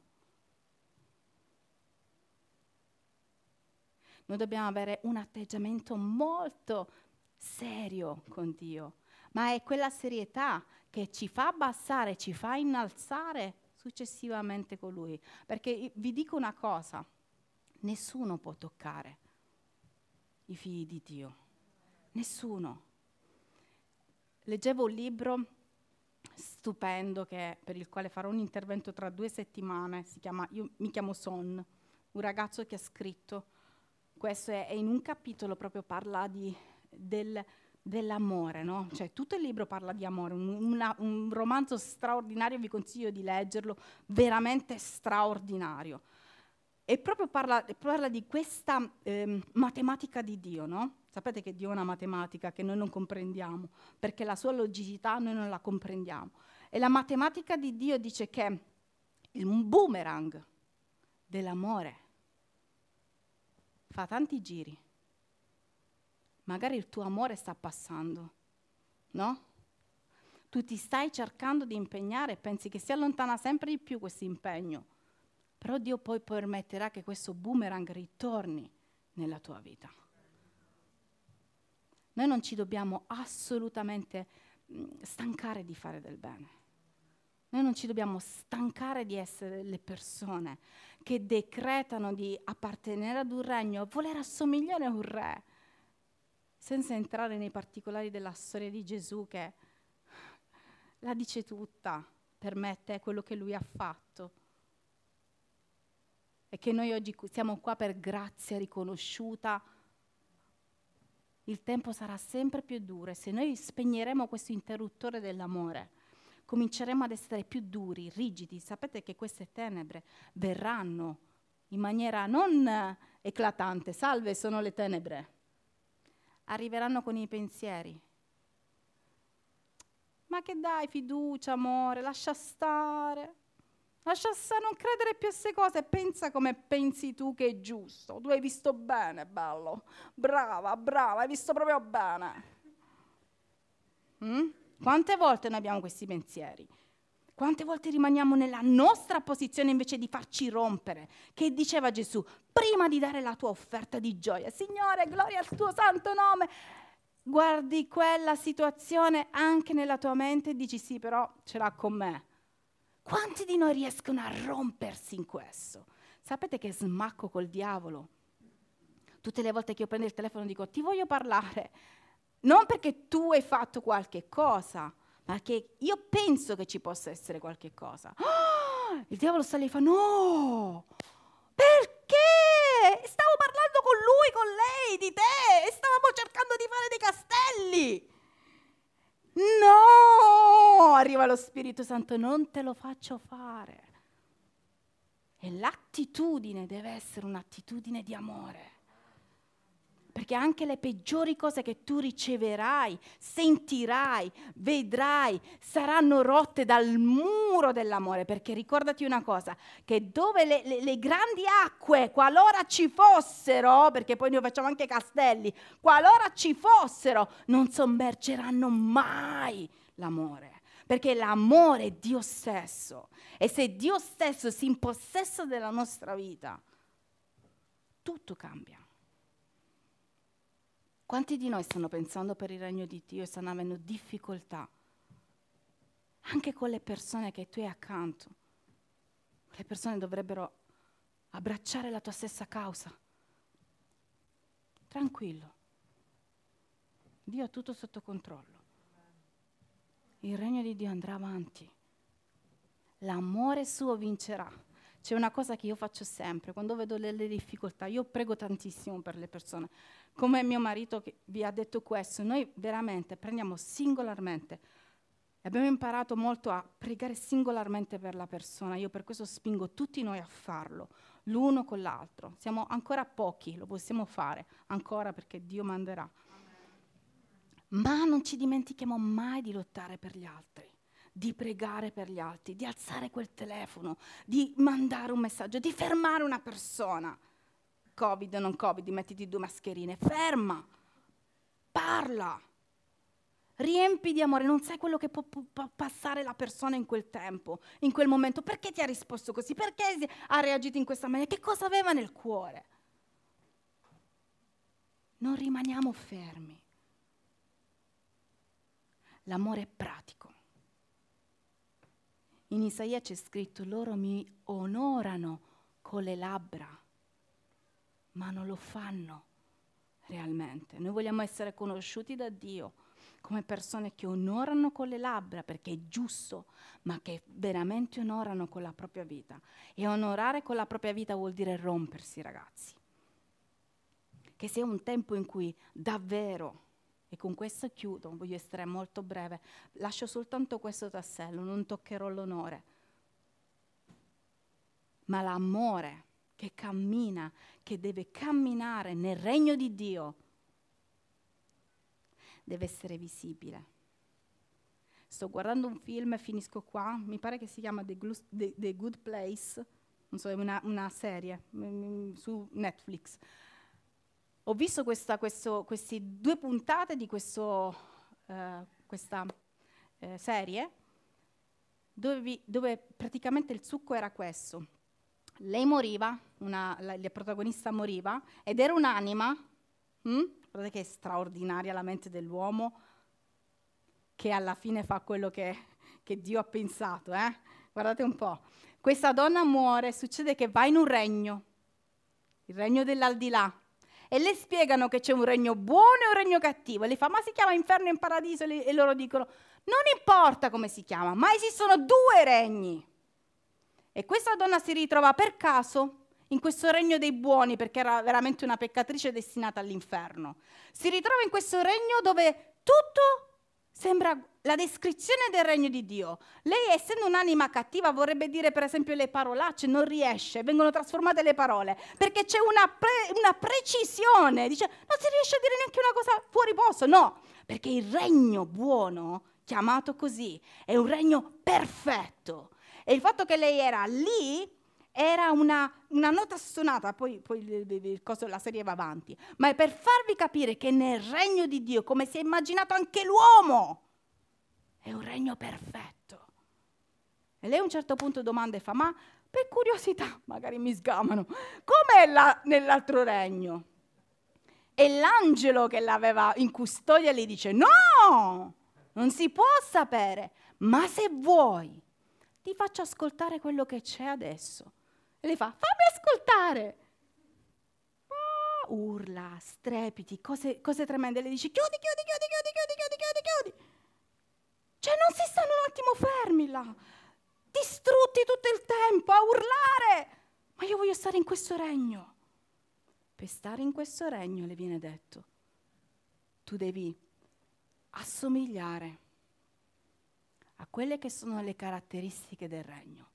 Noi dobbiamo avere un atteggiamento molto serio con Dio, ma è quella serietà che ci fa abbassare, ci fa innalzare successivamente con Lui. Perché vi dico una cosa, nessuno può toccare i figli di Dio, nessuno. Leggevo un libro stupendo che, per il quale farò un intervento tra due settimane, si chiama, io mi chiamo Son, un ragazzo che ha scritto, questo è, in un capitolo proprio parla di del, dell'amore, no? Cioè, tutto il libro parla di amore, un, una, un romanzo straordinario, vi consiglio di leggerlo, veramente straordinario. E proprio parla, parla di questa eh, matematica di Dio, no? Sapete che Dio è una matematica che noi non comprendiamo, perché la sua logicità noi non la comprendiamo. E la matematica di Dio dice che il boomerang dell'amore fa tanti giri magari il tuo amore sta passando, no? Tu ti stai cercando di impegnare e pensi che si allontana sempre di più questo impegno, però Dio poi permetterà che questo boomerang ritorni nella tua vita. Noi non ci dobbiamo assolutamente mm, stancare di fare del bene. Noi non ci dobbiamo stancare di essere le persone che decretano di appartenere ad un regno, voler assomigliare a un re, senza entrare nei particolari della storia di Gesù che la dice tutta per me te quello che lui ha fatto. E che noi oggi siamo qua per grazia riconosciuta. Il tempo sarà sempre più duro e se noi spegneremo questo interruttore dell'amore, cominceremo ad essere più duri, rigidi. Sapete che queste tenebre verranno in maniera non eclatante. Salve, sono le tenebre arriveranno con i pensieri. Ma che dai, fiducia, amore, lascia stare. Lascia stare, non credere più a queste cose, pensa come pensi tu che è giusto. Tu hai visto bene, bello. Brava, brava, hai visto proprio bene. Mm? Quante volte noi abbiamo questi pensieri? Quante volte rimaniamo nella nostra posizione invece di farci rompere? Che diceva Gesù, prima di dare la tua offerta di gioia, Signore, gloria al tuo santo nome, guardi quella situazione anche nella tua mente e dici sì, però ce l'ha con me. Quanti di noi riescono a rompersi in questo? Sapete che smacco col diavolo? Tutte le volte che io prendo il telefono dico ti voglio parlare, non perché tu hai fatto qualche cosa, ma che io penso che ci possa essere qualche cosa. Oh, il diavolo sta lì e fa no, perché? Stavo parlando con lui, con lei, di te, e stavamo cercando di fare dei castelli. No, arriva lo Spirito Santo, non te lo faccio fare. E l'attitudine deve essere un'attitudine di amore perché anche le peggiori cose che tu riceverai, sentirai, vedrai, saranno rotte dal muro dell'amore, perché ricordati una cosa, che dove le, le, le grandi acque, qualora ci fossero, perché poi noi facciamo anche castelli, qualora ci fossero, non sommergeranno mai l'amore. Perché l'amore è Dio stesso. E se Dio stesso si impossessa della nostra vita, tutto cambia. Quanti di noi stanno pensando per il regno di Dio e stanno avendo difficoltà? Anche con le persone che tu hai accanto. Le persone dovrebbero abbracciare la tua stessa causa. Tranquillo. Dio ha tutto sotto controllo. Il regno di Dio andrà avanti l'amore suo vincerà. C'è una cosa che io faccio sempre, quando vedo delle difficoltà, io prego tantissimo per le persone. Come mio marito che vi ha detto questo, noi veramente prendiamo singolarmente. Abbiamo imparato molto a pregare singolarmente per la persona, io per questo spingo tutti noi a farlo, l'uno con l'altro. Siamo ancora pochi, lo possiamo fare ancora perché Dio manderà. Ma non ci dimentichiamo mai di lottare per gli altri di pregare per gli altri, di alzare quel telefono, di mandare un messaggio, di fermare una persona. Covid non Covid, mettiti due mascherine, ferma, parla, riempi di amore, non sai quello che può, può, passare la persona in quel tempo, in quel momento, perché ti ha risposto così, perché ha reagito in questa maniera, che cosa aveva nel cuore. Non rimaniamo fermi. L'amore è pratico. In Isaia c'è scritto, loro mi onorano con le labbra, ma non lo fanno realmente. Noi vogliamo essere conosciuti da Dio come persone che onorano con le labbra perché è giusto, ma che veramente onorano con la propria vita. E onorare con la propria vita vuol dire rompersi, ragazzi. Che sia un tempo in cui davvero e con questo chiudo, voglio essere molto breve, lascio soltanto questo tassello, non toccherò l'onore. Ma l'amore che cammina, che deve camminare nel regno di Dio, deve essere visibile. Sto guardando un film finisco qua, mi pare che si chiama The, Good Place, non so, è una, una serie m- m- su Netflix ho visto questa, questo, queste due puntate di questo, eh, questa eh, serie dove, dove, praticamente il succo era questo. Lei moriva, una, la, la, protagonista moriva, ed era un'anima, hm? guardate che straordinaria la mente dell'uomo, che alla fine fa quello che, che Dio ha pensato. Eh? Guardate un po'. Questa donna muore, succede che va in un regno, il regno dell'aldilà, e le spiegano che c'è un regno buono e un regno cattivo. E lei fa, ma si chiama inferno e paradiso? E, le, e loro dicono, non importa come si chiama, ma esistono due regni. E questa donna si ritrova per caso in questo regno dei buoni, perché era veramente una peccatrice destinata all'inferno. Si ritrova in questo regno dove tutto Sembra la descrizione del regno di Dio. Lei, essendo un'anima cattiva, vorrebbe dire per esempio le parolacce, non riesce, vengono trasformate le parole, perché c'è una, pre- una precisione. Dice, non si riesce a dire neanche una cosa fuori posto. No, perché il regno buono, chiamato così, è un regno perfetto. E il fatto che lei era lì era una, una nota stonata, poi, poi il, il, il, la serie va avanti, ma è per farvi capire che nel regno di Dio, come si è immaginato anche l'uomo, è un regno perfetto. E lei a un certo punto domanda e fa, ma per curiosità, magari mi sgamano, com'è la, nell'altro regno? E l'angelo che l'aveva in custodia gli dice, no, non si può sapere, ma se vuoi, ti faccio ascoltare quello che c'è adesso. E lei fa, fammi ascoltare. Oh, urla, strepiti, cose, cose tremende. Le dice, chiudi, chiudi, chiudi, chiudi, chiudi, chiudi, chiudi, chiudi. Cioè non si stanno un attimo fermi là, distrutti tutto il tempo a urlare. Ma io voglio stare in questo regno. Per stare in questo regno, le viene detto, tu devi assomigliare a quelle che sono le caratteristiche del regno.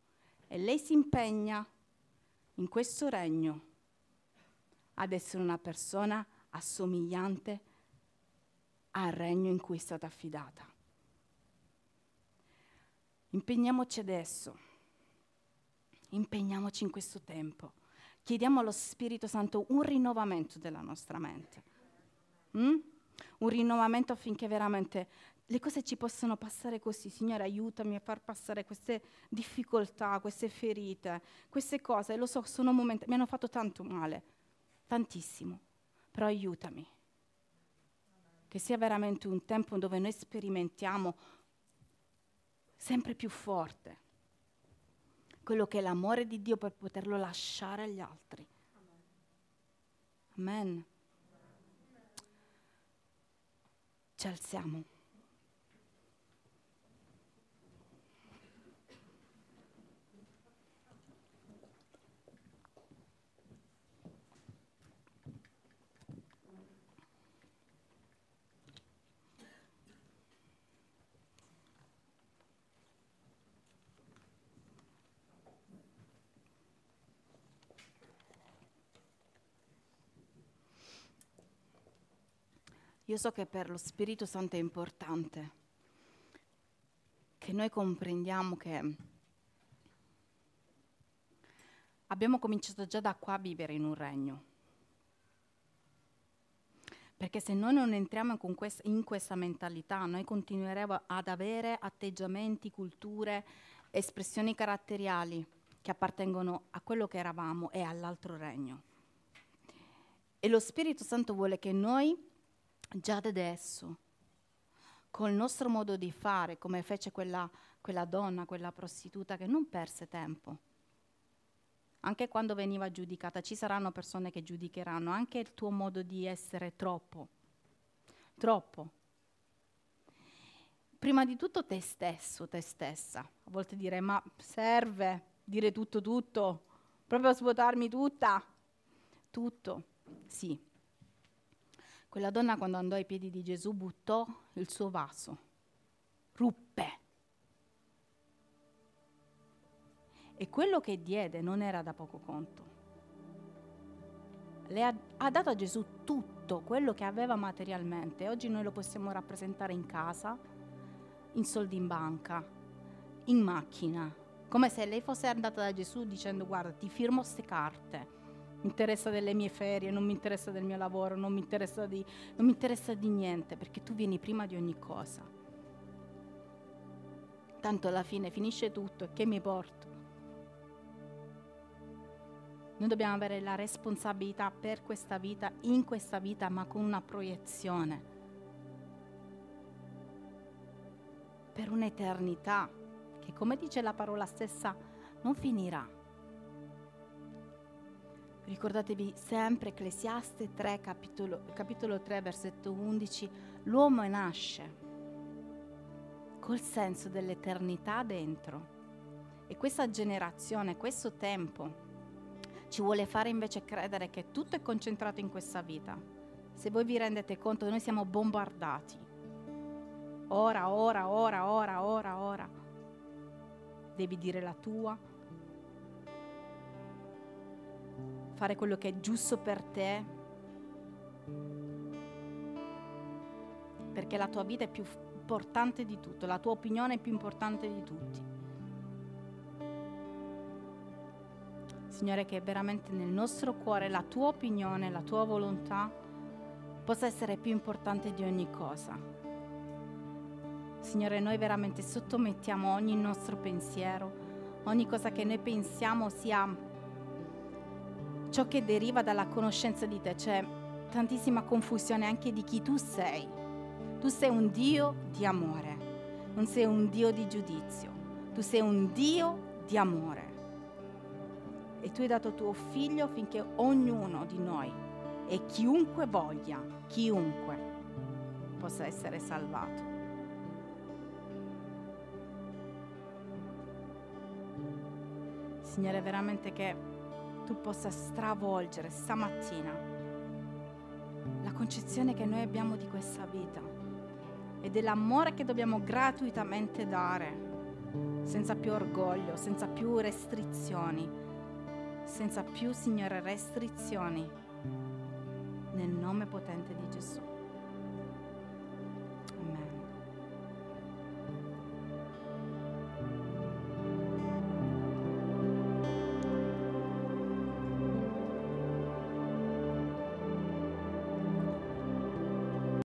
E lei si impegna in questo regno ad essere una persona assomigliante al regno in cui è stata affidata. Impegniamoci adesso, impegniamoci in questo tempo, chiediamo allo Spirito Santo un rinnovamento della nostra mente, mm? un rinnovamento affinché veramente le cose ci possono passare così, Signore aiutami a far passare queste difficoltà, queste ferite, queste cose, lo so, sono momenti, mi hanno fatto tanto male, tantissimo, però aiutami. Che sia veramente un tempo dove noi sperimentiamo sempre più forte quello che è l'amore di Dio per poterlo lasciare agli altri. Amen. Ci alziamo. Io so che per lo Spirito Santo è importante che noi comprendiamo che abbiamo cominciato già da qua a vivere in un regno. Perché se noi non entriamo in questa mentalità, noi continueremo ad avere atteggiamenti, culture, espressioni caratteriali che appartengono a quello che eravamo e all'altro regno. E lo Spirito Santo vuole che noi già da adesso, col nostro modo di fare, come fece quella, quella donna, quella prostituta che non perse tempo. Anche quando veniva giudicata, ci saranno persone che giudicheranno anche il tuo modo di essere troppo, troppo. Prima di tutto te stesso, te stessa. A volte dire, ma serve dire tutto, tutto, proprio svuotarmi tutta, tutto, sì, quella donna quando andò ai piedi di Gesù buttò il suo vaso, ruppe. E quello che diede non era da poco conto. Le ha, ha dato a Gesù tutto quello che aveva materialmente. Oggi noi lo possiamo rappresentare in casa, in soldi in banca, in macchina, come se lei fosse andata da Gesù dicendo guarda ti firmo queste carte mi interessa delle mie ferie, non mi interessa del mio lavoro, non mi interessa di, non mi interessa di niente, perché tu vieni prima di ogni cosa. Tanto alla fine finisce tutto e che mi porto? Noi dobbiamo avere la responsabilità per questa vita, in questa vita, ma con una proiezione. Per un'eternità che, come dice la parola stessa, non finirà. Ricordatevi sempre Ecclesiaste 3, capitolo, capitolo 3, versetto 11, l'uomo nasce col senso dell'eternità dentro. E questa generazione, questo tempo, ci vuole fare invece credere che tutto è concentrato in questa vita. Se voi vi rendete conto, noi siamo bombardati. Ora, ora, ora, ora, ora, ora. Devi dire la tua, fare quello che è giusto per te, perché la tua vita è più importante di tutto, la tua opinione è più importante di tutti. Signore, che veramente nel nostro cuore la tua opinione, la tua volontà possa essere più importante di ogni cosa. Signore, noi veramente sottomettiamo ogni nostro pensiero, ogni cosa che noi pensiamo sia ciò che deriva dalla conoscenza di te. C'è tantissima confusione anche di chi tu sei. Tu sei un Dio di amore, non sei un Dio di giudizio. Tu sei un Dio di amore. E tu hai dato tuo figlio finché ognuno di noi e chiunque voglia, chiunque, possa essere salvato. Signore, veramente che tu possa stravolgere stamattina la concezione che noi abbiamo di questa vita e dell'amore che dobbiamo gratuitamente dare, senza più orgoglio, senza più restrizioni, senza più, Signore, restrizioni, nel nome potente di Gesù.